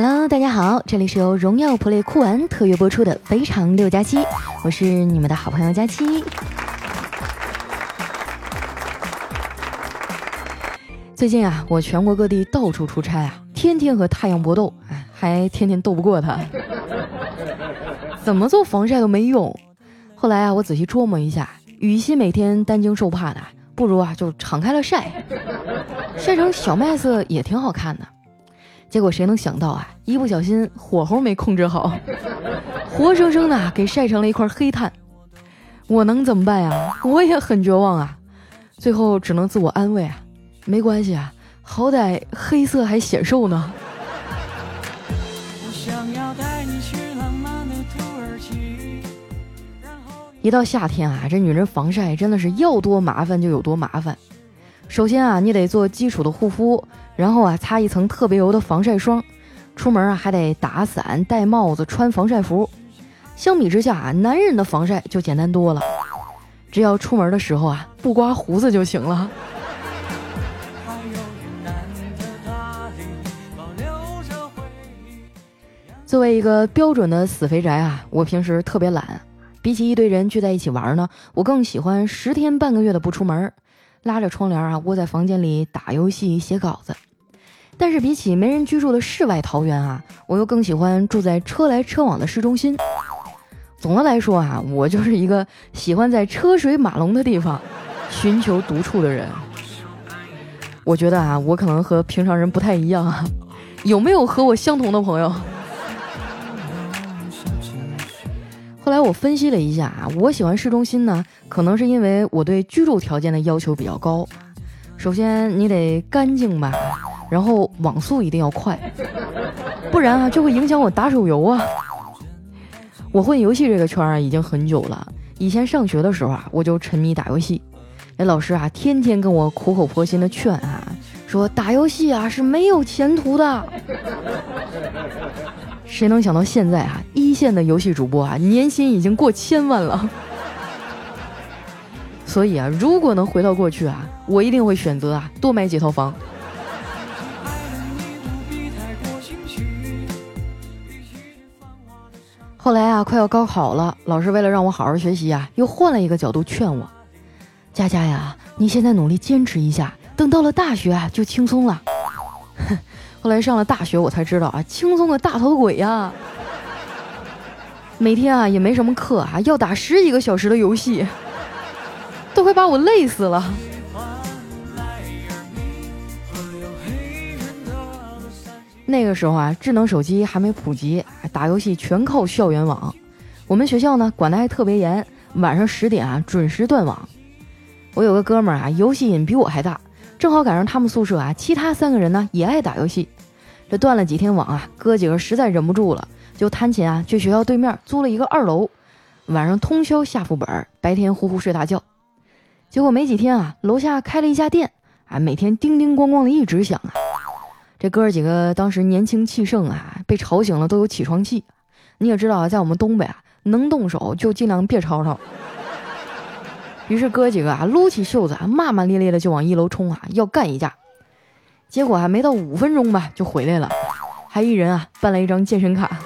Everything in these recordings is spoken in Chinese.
Hello，大家好，这里是由荣耀 Play 酷玩特约播出的《非常六加七》，我是你们的好朋友佳期。最近啊，我全国各地到处出差啊，天天和太阳搏斗，哎，还天天斗不过他，怎么做防晒都没用。后来啊，我仔细琢磨一下，与其每天担惊受怕的，不如啊就敞开了晒，晒成小麦色也挺好看的。结果谁能想到啊，一不小心火候没控制好，活生生的给晒成了一块黑炭。我能怎么办呀？我也很绝望啊，最后只能自我安慰啊，没关系啊，好歹黑色还显瘦呢。一到夏天啊，这女人防晒真的是要多麻烦就有多麻烦。首先啊，你得做基础的护肤，然后啊，擦一层特别油的防晒霜，出门啊还得打伞、戴帽子、穿防晒服。相比之下啊，男人的防晒就简单多了，只要出门的时候啊不刮胡子就行了。作为一个标准的死肥宅啊，我平时特别懒，比起一堆人聚在一起玩呢，我更喜欢十天半个月的不出门。拉着窗帘啊，窝在房间里打游戏、写稿子。但是比起没人居住的世外桃源啊，我又更喜欢住在车来车往的市中心。总的来说啊，我就是一个喜欢在车水马龙的地方寻求独处的人。我觉得啊，我可能和平常人不太一样啊。有没有和我相同的朋友？后来我分析了一下啊，我喜欢市中心呢，可能是因为我对居住条件的要求比较高。首先你得干净吧，然后网速一定要快，不然啊就会影响我打手游啊。我混游戏这个圈啊已经很久了，以前上学的时候啊我就沉迷打游戏，那老师啊天天跟我苦口婆心的劝啊，说打游戏啊是没有前途的。谁能想到现在啊，一线的游戏主播啊，年薪已经过千万了。所以啊，如果能回到过去啊，我一定会选择啊，多买几套房。后来啊，快要高考了，老师为了让我好好学习啊，又换了一个角度劝我：“佳佳呀，你现在努力坚持一下，等到了大学啊，就轻松了。”哼。后来上了大学，我才知道啊，轻松个大头鬼呀！每天啊也没什么课啊，要打十几个小时的游戏，都快把我累死了。那个时候啊，智能手机还没普及，打游戏全靠校园网。我们学校呢管得还特别严，晚上十点啊准时断网。我有个哥们儿啊，游戏瘾比我还大。正好赶上他们宿舍啊，其他三个人呢也爱打游戏。这断了几天网啊，哥几个实在忍不住了，就弹琴啊，去学校对面租了一个二楼，晚上通宵下副本，白天呼呼睡大觉。结果没几天啊，楼下开了一家店，啊，每天叮叮咣咣的一直响啊。这哥几个当时年轻气盛啊，被吵醒了都有起床气。你也知道啊，在我们东北啊，能动手就尽量别吵吵。于是哥几个啊，撸起袖子啊，骂骂咧咧的就往一楼冲啊，要干一架。结果还没到五分钟吧，就回来了，还一人啊办了一张健身卡。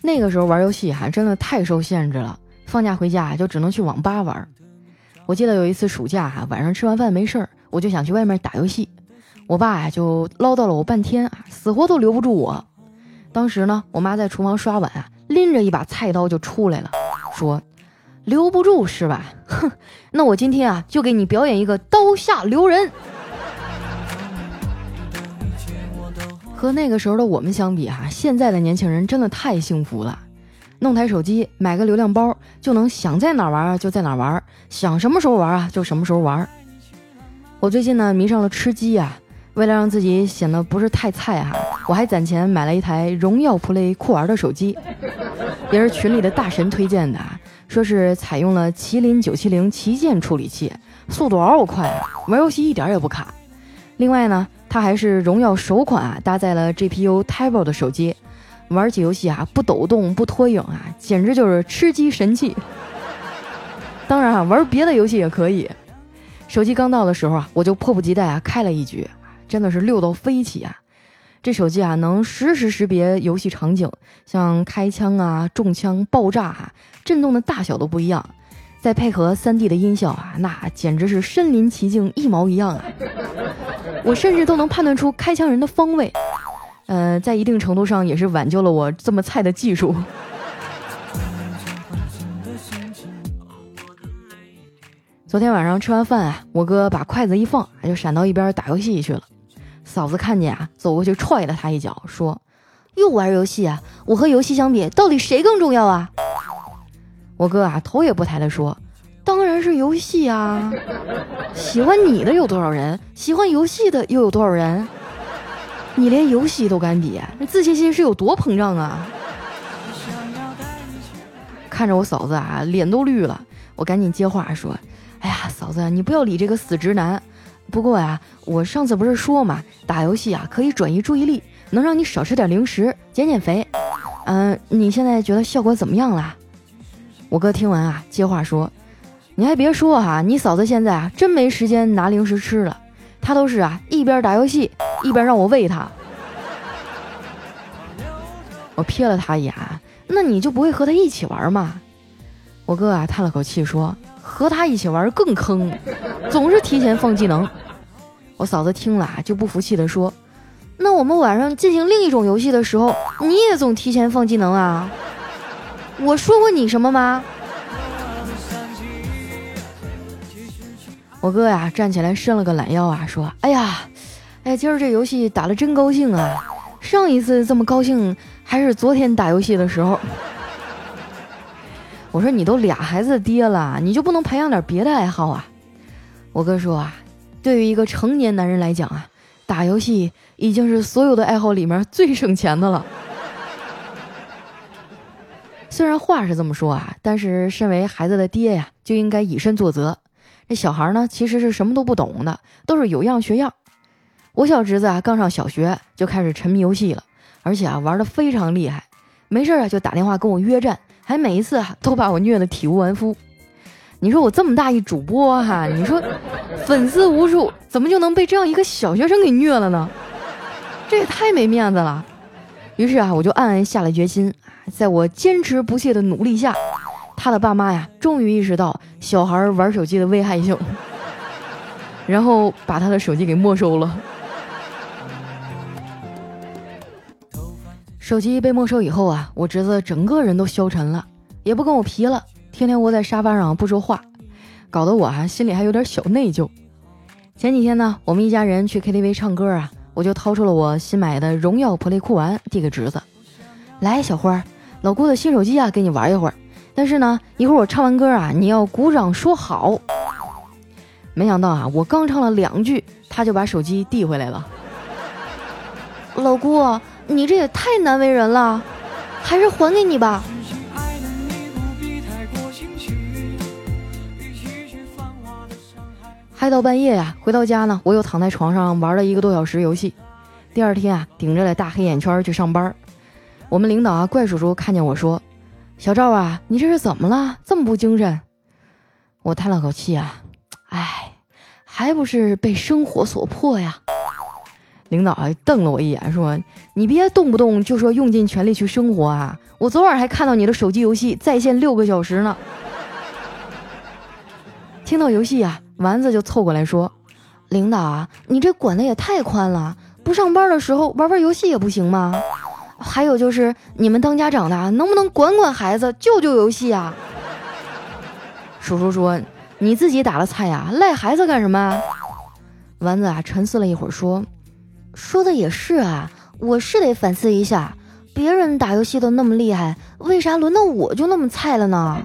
那个时候玩游戏还真的太受限制了，放假回家就只能去网吧玩。我记得有一次暑假哈，晚上吃完饭没事儿，我就想去外面打游戏。我爸呀就唠叨了我半天啊，死活都留不住我。当时呢，我妈在厨房刷碗啊，拎着一把菜刀就出来了，说：“留不住是吧？哼，那我今天啊就给你表演一个刀下留人。”和那个时候的我们相比哈，现在的年轻人真的太幸福了，弄台手机，买个流量包，就能想在哪玩啊就在哪玩，想什么时候玩啊就什么时候玩。我最近呢迷上了吃鸡呀。为了让自己显得不是太菜哈，我还攒钱买了一台荣耀 Play 酷玩的手机，也是群里的大神推荐的，说是采用了麒麟九七零旗舰处理器，速度嗷嗷快啊，玩游戏一点也不卡。另外呢，它还是荣耀首款啊搭载了 GPU Turbo 的手机，玩起游戏啊不抖动不拖影啊，简直就是吃鸡神器。当然啊，玩别的游戏也可以。手机刚到的时候啊，我就迫不及待啊开了一局，真的是溜到飞起啊！这手机啊能实时识别游戏场景，像开枪啊、中枪、爆炸啊，震动的大小都不一样。再配合 3D 的音效啊，那简直是身临其境，一毛一样啊！我甚至都能判断出开枪人的方位，呃，在一定程度上也是挽救了我这么菜的技术。昨天晚上吃完饭啊，我哥把筷子一放，就闪到一边打游戏去了。嫂子看见啊，走过去踹了他一脚，说：“又玩游戏啊？我和游戏相比，到底谁更重要啊？”我哥啊，头也不抬的说：“当然是游戏啊！喜欢你的有多少人？喜欢游戏的又有多少人？你连游戏都敢比，那自信心是有多膨胀啊？”看着我嫂子啊，脸都绿了，我赶紧接话说。哎呀，嫂子，你不要理这个死直男。不过呀，我上次不是说嘛，打游戏啊可以转移注意力，能让你少吃点零食，减减肥。嗯，你现在觉得效果怎么样了？我哥听完啊，接话说：“你还别说哈，你嫂子现在啊真没时间拿零食吃了，他都是啊一边打游戏一边让我喂他。”我瞥了他一眼，那你就不会和他一起玩吗？我哥啊叹了口气说。和他一起玩更坑，总是提前放技能。我嫂子听了就不服气的说：“那我们晚上进行另一种游戏的时候，你也总提前放技能啊？我说过你什么吗？”我哥呀站起来伸了个懒腰啊，说：“哎呀，哎，今儿这游戏打的真高兴啊！上一次这么高兴还是昨天打游戏的时候。”我说你都俩孩子爹了，你就不能培养点别的爱好啊？我哥说啊，对于一个成年男人来讲啊，打游戏已经是所有的爱好里面最省钱的了。虽然话是这么说啊，但是身为孩子的爹呀，就应该以身作则。这小孩呢，其实是什么都不懂的，都是有样学样。我小侄子啊，刚上小学就开始沉迷游戏了，而且啊，玩的非常厉害，没事啊就打电话跟我约战。还每一次啊都把我虐得体无完肤，你说我这么大一主播哈，你说粉丝无数，怎么就能被这样一个小学生给虐了呢？这也太没面子了。于是啊，我就暗暗下了决心，在我坚持不懈的努力下，他的爸妈呀终于意识到小孩玩手机的危害性，然后把他的手机给没收了。手机被没收以后啊，我侄子整个人都消沉了，也不跟我皮了，天天窝在沙发上不说话，搞得我啊心里还有点小内疚。前几天呢，我们一家人去 KTV 唱歌啊，我就掏出了我新买的荣耀 Play 酷玩递给侄子，来，小花，老姑的新手机啊，给你玩一会儿。但是呢，一会儿我唱完歌啊，你要鼓掌说好。没想到啊，我刚唱了两句，他就把手机递回来了，老姑。你这也太难为人了，还是还给你吧。嗨到半夜呀，回到家呢，我又躺在床上玩了一个多小时游戏。第二天啊，顶着了大黑眼圈去上班。我们领导啊，怪叔叔看见我说：“小赵啊，你这是怎么了？这么不精神？”我叹了口气啊，唉，还不是被生活所迫呀。领导还瞪了我一眼，说：“你别动不动就说用尽全力去生活啊！我昨晚还看到你的手机游戏在线六个小时呢。”听到游戏啊，丸子就凑过来说：“领导啊，你这管的也太宽了，不上班的时候玩玩游戏也不行吗？还有就是你们当家长的能不能管管孩子，救救游戏啊？”叔叔说：“你自己打了菜呀，赖孩子干什么？”丸子啊，沉思了一会儿说。说的也是啊，我是得反思一下，别人打游戏都那么厉害，为啥轮到我就那么菜了呢？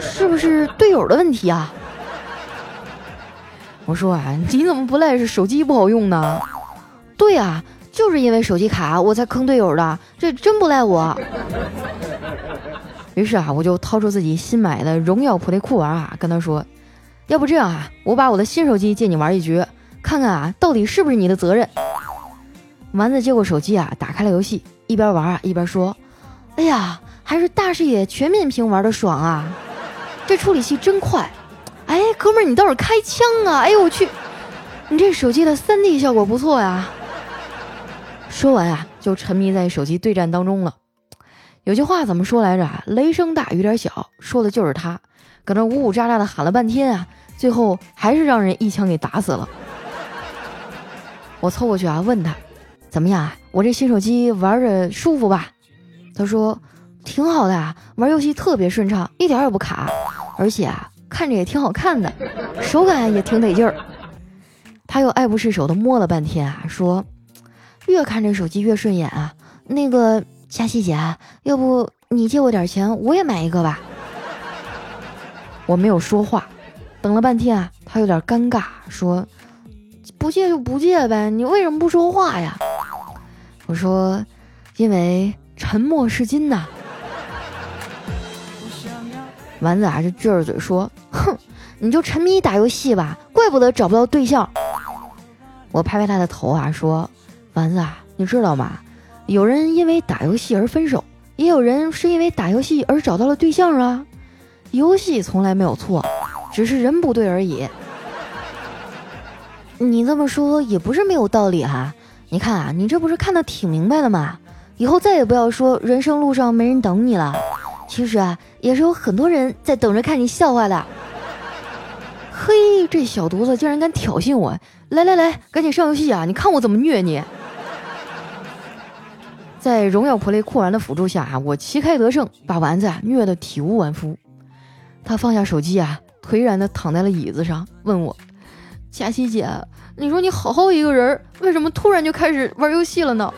是不是队友的问题啊？我说啊，你怎么不赖是手机不好用呢？对啊，就是因为手机卡我才坑队友的，这真不赖我。于是啊，我就掏出自己新买的荣耀普雷酷玩啊，跟他说，要不这样啊，我把我的新手机借你玩一局。看看啊，到底是不是你的责任？丸子接过手机啊，打开了游戏，一边玩啊一边说：“哎呀，还是大视野全面屏玩的爽啊！这处理器真快。哎，哥们儿，你倒是开枪啊！哎呦我去，你这手机的三 D 效果不错呀。说完啊，就沉迷在手机对战当中了。有句话怎么说来着？雷声大雨点小，说的就是他，搁那呜呜喳喳的喊了半天啊，最后还是让人一枪给打死了。我凑过去啊，问他怎么样啊？我这新手机玩着舒服吧？他说挺好的啊，玩游戏特别顺畅，一点也不卡，而且啊，看着也挺好看的，手感也挺得劲儿。他又爱不释手的摸了半天啊，说越看这手机越顺眼啊，那个。佳琪姐，要不你借我点钱，我也买一个吧。我没有说话，等了半天啊，他有点尴尬，说：“不借就不借呗，你为什么不说话呀？”我说：“因为沉默是金呐。”丸子啊，就撅着嘴说：“哼，你就沉迷打游戏吧，怪不得找不到对象。”我拍拍他的头啊，说：“丸子啊，你知道吗？”有人因为打游戏而分手，也有人是因为打游戏而找到了对象啊。游戏从来没有错，只是人不对而已。你这么说也不是没有道理哈。你看啊，你这不是看得挺明白的吗？以后再也不要说人生路上没人等你了。其实啊，也是有很多人在等着看你笑话的。嘿，这小犊子竟然敢挑衅我！来来来，赶紧上游戏啊！你看我怎么虐你！在荣耀 Play 酷玩的辅助下啊，我旗开得胜，把丸子啊虐得体无完肤。他放下手机啊，颓然的躺在了椅子上，问我：“佳琪姐，你说你好好一个人，为什么突然就开始玩游戏了呢？”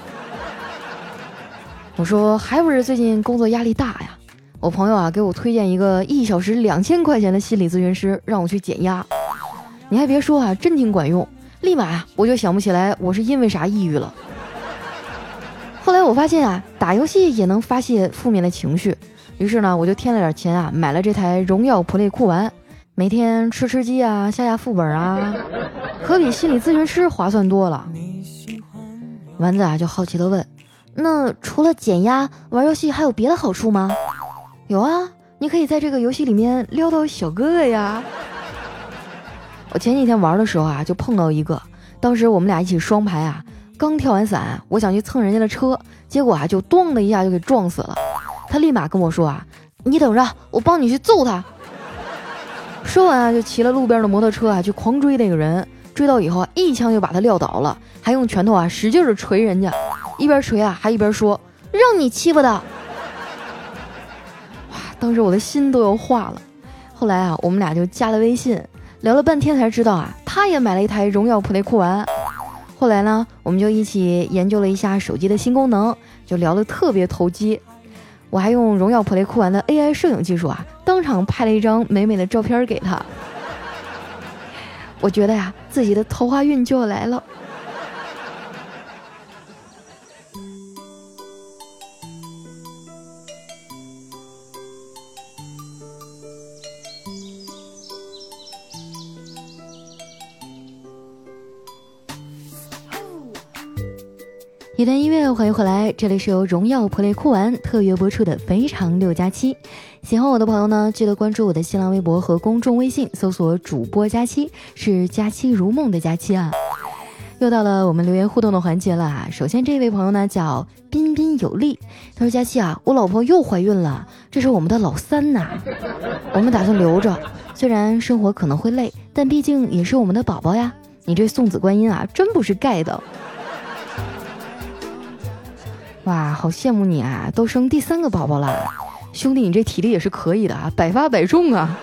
我说：“还不是最近工作压力大呀。我朋友啊给我推荐一个一小时两千块钱的心理咨询师，让我去减压。你还别说啊，真挺管用，立马呀我就想不起来我是因为啥抑郁了。”后来我发现啊，打游戏也能发泄负面的情绪，于是呢，我就添了点钱啊，买了这台荣耀 Play 酷玩，每天吃吃鸡啊，下下副本啊，可比心理咨询师划算多了。丸子啊，就好奇的问：“那除了减压，玩游戏还有别的好处吗？”“有啊，你可以在这个游戏里面撩到小哥哥呀。”我前几天玩的时候啊，就碰到一个，当时我们俩一起双排啊。刚跳完伞，我想去蹭人家的车，结果啊，就咚的一下就给撞死了。他立马跟我说啊：“你等着，我帮你去揍他。”说完啊，就骑了路边的摩托车啊，去狂追那个人。追到以后啊，一枪就把他撂倒了，还用拳头啊使劲的捶人家，一边捶啊，还一边说：“让你欺负的。”哇，当时我的心都要化了。后来啊，我们俩就加了微信，聊了半天才知道啊，他也买了一台荣耀 Play 酷玩。后来呢，我们就一起研究了一下手机的新功能，就聊得特别投机。我还用荣耀 Play 酷玩的 AI 摄影技术啊，当场拍了一张美美的照片给他。我觉得呀，自己的桃花运就要来了。一段音乐，欢迎回来，这里是由荣耀 Play 酷玩特约播出的《非常六加七》。喜欢我的朋友呢，记得关注我的新浪微博和公众微信，搜索“主播佳期”，是“佳期如梦”的佳期啊。又到了我们留言互动的环节了啊！首先这位朋友呢叫彬彬有力，他说：“佳期啊，我老婆又怀孕了，这是我们的老三呐，我们打算留着，虽然生活可能会累，但毕竟也是我们的宝宝呀。你这送子观音啊，真不是盖的。”哇，好羡慕你啊！都生第三个宝宝了，兄弟，你这体力也是可以的啊，百发百中啊！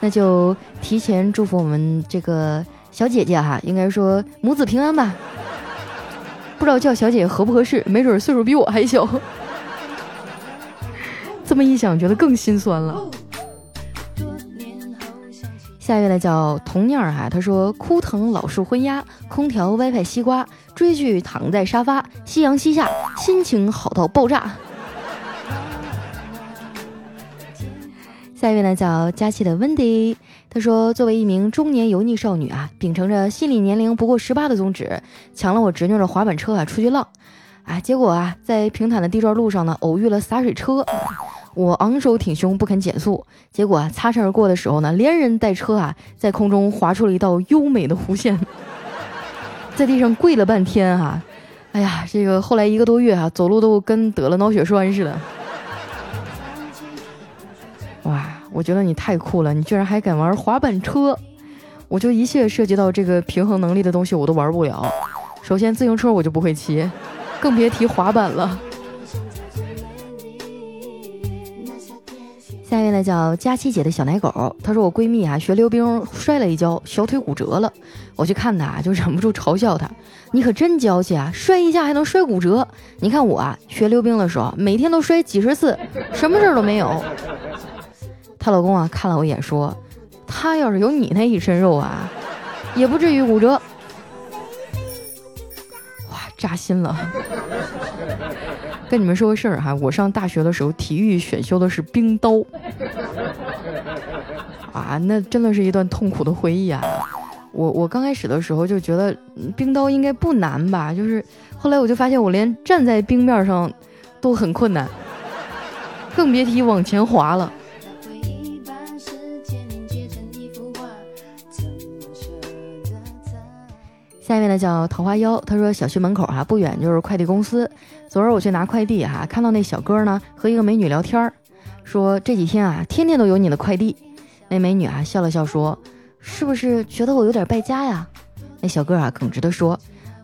那就提前祝福我们这个小姐姐哈，应该说母子平安吧。不知道叫小姐姐合不合适，没准岁数比我还小。这么一想，觉得更心酸了。下一位呢叫童念儿哈，他说枯藤老树昏鸦，空调 WiFi 西瓜，追剧躺在沙发，夕阳西下，心情好到爆炸。下一位呢叫佳期的 Wendy，他说作为一名中年油腻少女啊，秉承着心理年龄不过十八的宗旨，抢了我侄女的滑板车啊出去浪，啊结果啊在平坦的地砖路上呢偶遇了洒水车，我昂首挺胸不肯减速，结果啊擦身而过的时候呢，连人带车啊在空中划出了一道优美的弧线，在地上跪了半天哈，哎呀，这个后来一个多月啊，走路都跟得了脑血栓似的。哇，我觉得你太酷了，你居然还敢玩滑板车！我就一切涉及到这个平衡能力的东西我都玩不了。首先自行车我就不会骑，更别提滑板了。下一位呢叫佳琪姐的小奶狗，她说我闺蜜啊学溜冰摔了一跤，小腿骨折了。我去看她就忍不住嘲笑她：“你可真娇气啊，摔一下还能摔骨折？你看我啊学溜冰的时候，每天都摔几十次，什么事儿都没有。”她老公啊看了我一眼说：“她要是有你那一身肉啊，也不至于骨折。”哇，扎心了。跟你们说个事儿哈，我上大学的时候，体育选修的是冰刀，啊，那真的是一段痛苦的回忆啊！我我刚开始的时候就觉得冰刀应该不难吧，就是后来我就发现我连站在冰面上都很困难，更别提往前滑了。下面呢叫桃花妖，他说小区门口哈不远就是快递公司。昨儿我去拿快递哈，看到那小哥呢和一个美女聊天儿，说这几天啊天天都有你的快递。那美女啊笑了笑说，是不是觉得我有点败家呀？那小哥啊耿直的说，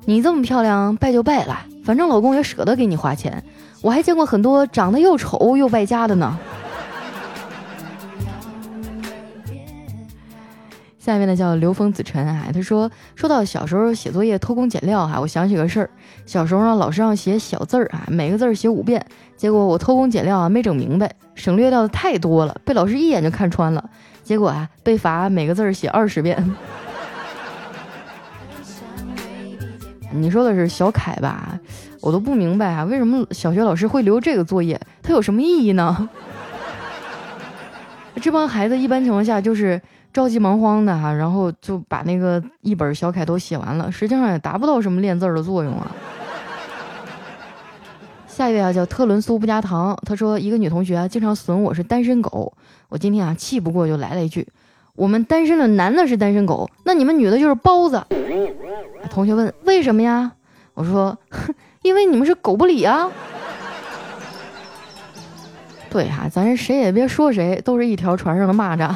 你这么漂亮败就败了，反正老公也舍得给你花钱。我还见过很多长得又丑又败家的呢。下面呢叫刘峰子辰啊，他说说到小时候写作业偷工减料哈，我想起个事儿。小时候呢，老师让写小字儿啊，每个字儿写五遍，结果我偷工减料啊，没整明白，省略掉的太多了，被老师一眼就看穿了，结果啊，被罚每个字儿写二十遍。你说的是小凯吧？我都不明白啊，为什么小学老师会留这个作业？它有什么意义呢？这帮孩子一般情况下就是。着急忙慌的哈，然后就把那个一本小楷都写完了，实际上也达不到什么练字儿的作用啊。下一位啊叫特仑苏不加糖，他说一个女同学啊经常损我是单身狗，我今天啊气不过就来了一句，我们单身的男的是单身狗，那你们女的就是包子。同学问为什么呀？我说 因为你们是狗不理啊。对哈，咱谁也别说谁，都是一条船上的蚂蚱。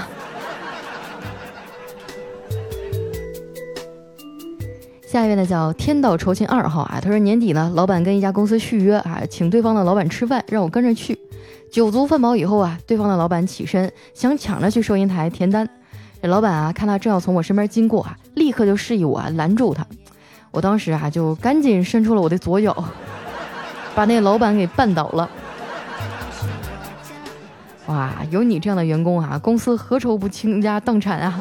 下一位呢叫天道酬勤二号啊，他说年底呢，老板跟一家公司续约啊，请对方的老板吃饭，让我跟着去。酒足饭饱以后啊，对方的老板起身想抢着去收银台填单，这老板啊看他正要从我身边经过啊，立刻就示意我啊拦住他。我当时啊就赶紧伸出了我的左脚，把那老板给绊倒了。哇，有你这样的员工啊，公司何愁不倾家荡产啊？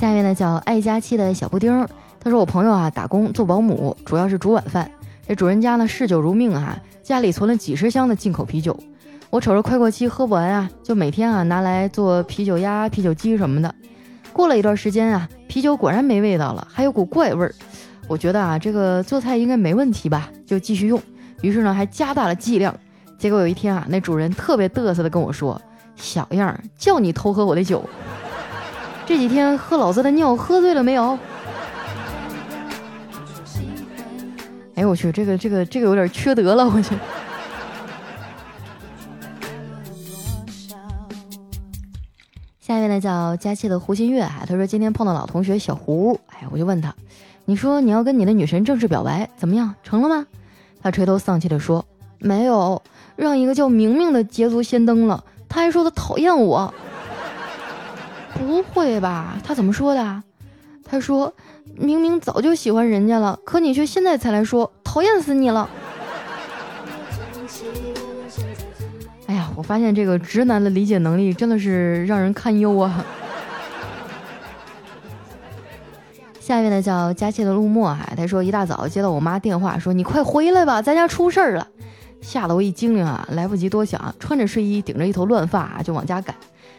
下面呢叫爱佳期的小布丁，他说我朋友啊打工做保姆，主要是煮晚饭。这主人家呢嗜酒如命啊，家里存了几十箱的进口啤酒。我瞅着快过期喝不完啊，就每天啊拿来做啤酒鸭、啤酒鸡什么的。过了一段时间啊，啤酒果然没味道了，还有股怪味儿。我觉得啊这个做菜应该没问题吧，就继续用。于是呢还加大了剂量。结果有一天啊，那主人特别嘚瑟的跟我说：“小样儿，叫你偷喝我的酒。”这几天喝老子的尿，喝醉了没有？哎呦我去，这个这个这个有点缺德了，我去。下一位呢叫佳期的胡新月啊，他说今天碰到老同学小胡，哎，我就问他，你说你要跟你的女神正式表白，怎么样，成了吗？他垂头丧气的说，没有，让一个叫明明的捷足先登了，他还说他讨厌我。不会吧？他怎么说的？他说：“明明早就喜欢人家了，可你却现在才来说，讨厌死你了。”哎呀，我发现这个直男的理解能力真的是让人堪忧啊！下面呢叫佳期的陆墨海，他说一大早接到我妈电话，说你快回来吧，咱家出事儿了，吓得我一惊灵啊，来不及多想，穿着睡衣，顶着一头乱发就往家赶。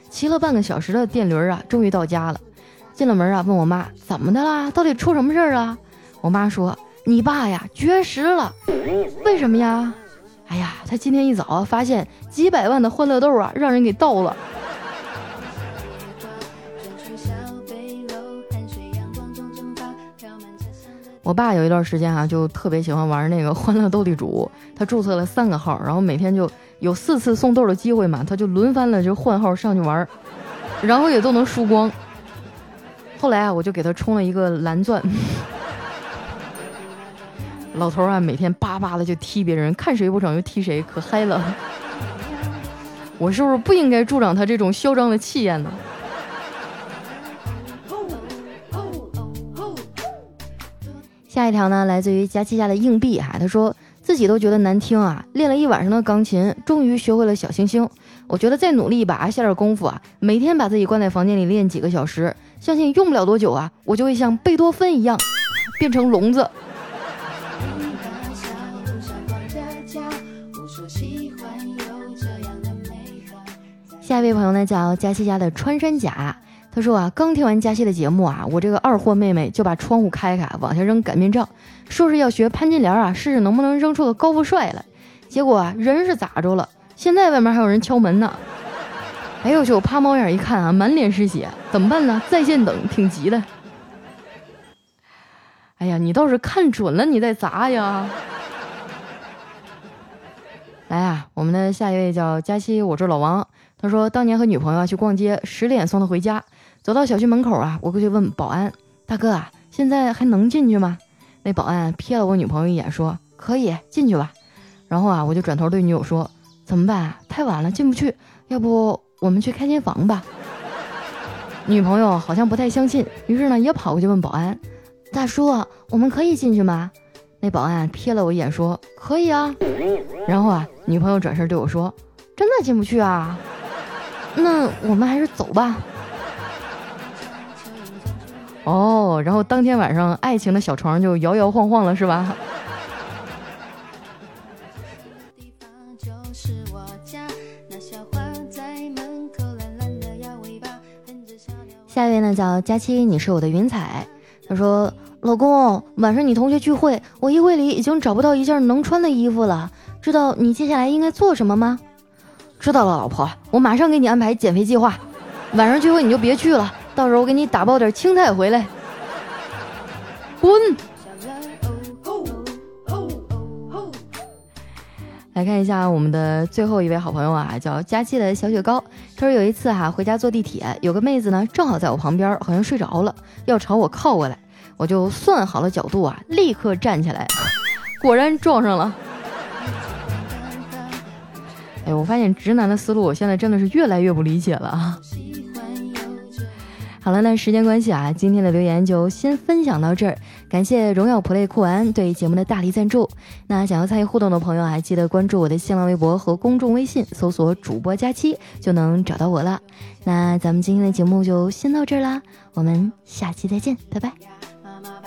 骑了半个小时的电驴啊，终于到家了。进了门啊，问我妈怎么的啦？到底出什么事儿啊？我妈说你爸呀绝食了，为什么呀？哎呀，他今天一早，发现几百万的欢乐豆啊，让人给盗了。我爸有一段时间啊，就特别喜欢玩那个欢乐斗地主，他注册了三个号，然后每天就有四次送豆的机会嘛，他就轮番的就换号上去玩，然后也都能输光。后来啊，我就给他充了一个蓝钻，老头啊，每天叭叭的就踢别人，看谁不爽就踢谁，可嗨了。我是不是不应该助长他这种嚣张的气焰呢？下一条呢，来自于佳琪家的硬币哈，他说自己都觉得难听啊，练了一晚上的钢琴，终于学会了小星星。我觉得再努力一把，下点功夫啊，每天把自己关在房间里练几个小时，相信用不了多久啊，我就会像贝多芬一样变成聋子。下一位朋友呢，叫佳琪家的穿山甲。他说啊，刚听完佳期的节目啊，我这个二货妹妹就把窗户开开，往下扔擀面杖，说是要学潘金莲啊，试试能不能扔出个高富帅来。结果啊，人是咋着了？现在外面还有人敲门呢。哎呦去，我趴猫眼一看啊，满脸是血，怎么办呢？在线等，挺急的。哎呀，你倒是看准了，你再砸呀。来啊，我们的下一位叫佳期，我是老王。他说当年和女朋友去逛街，十点送她回家。走到小区门口啊，我过去问保安大哥啊，现在还能进去吗？那保安瞥了我女朋友一眼，说可以进去吧。然后啊，我就转头对女友说，怎么办？太晚了，进不去。要不我们去开间房吧？女朋友好像不太相信，于是呢也跑过去问保安，大叔，我们可以进去吗？那保安瞥了我一眼，说可以啊。然后啊，女朋友转身对我说，真的进不去啊？那我们还是走吧。哦，然后当天晚上，爱情的小床就摇摇晃晃了，是吧？下一位呢，叫佳期，你是我的云彩。他说：“老公，晚上你同学聚会，我衣柜里已经找不到一件能穿的衣服了，知道你接下来应该做什么吗？”知道了，老婆，我马上给你安排减肥计划。晚上聚会你就别去了。到时候我给你打包点青菜回来，滚！来看一下我们的最后一位好朋友啊，叫佳期的小雪糕。他说有一次哈回家坐地铁，有个妹子呢正好在我旁边，好像睡着了，要朝我靠过来，我就算好了角度啊，立刻站起来，果然撞上了。哎，我发现直男的思路，我现在真的是越来越不理解了啊。好了，那时间关系啊，今天的留言就先分享到这儿。感谢荣耀 Play 酷玩对节目的大力赞助。那想要参与互动的朋友啊，记得关注我的新浪微博和公众微信，搜索主播佳期就能找到我了。那咱们今天的节目就先到这儿啦，我们下期再见，拜拜。妈妈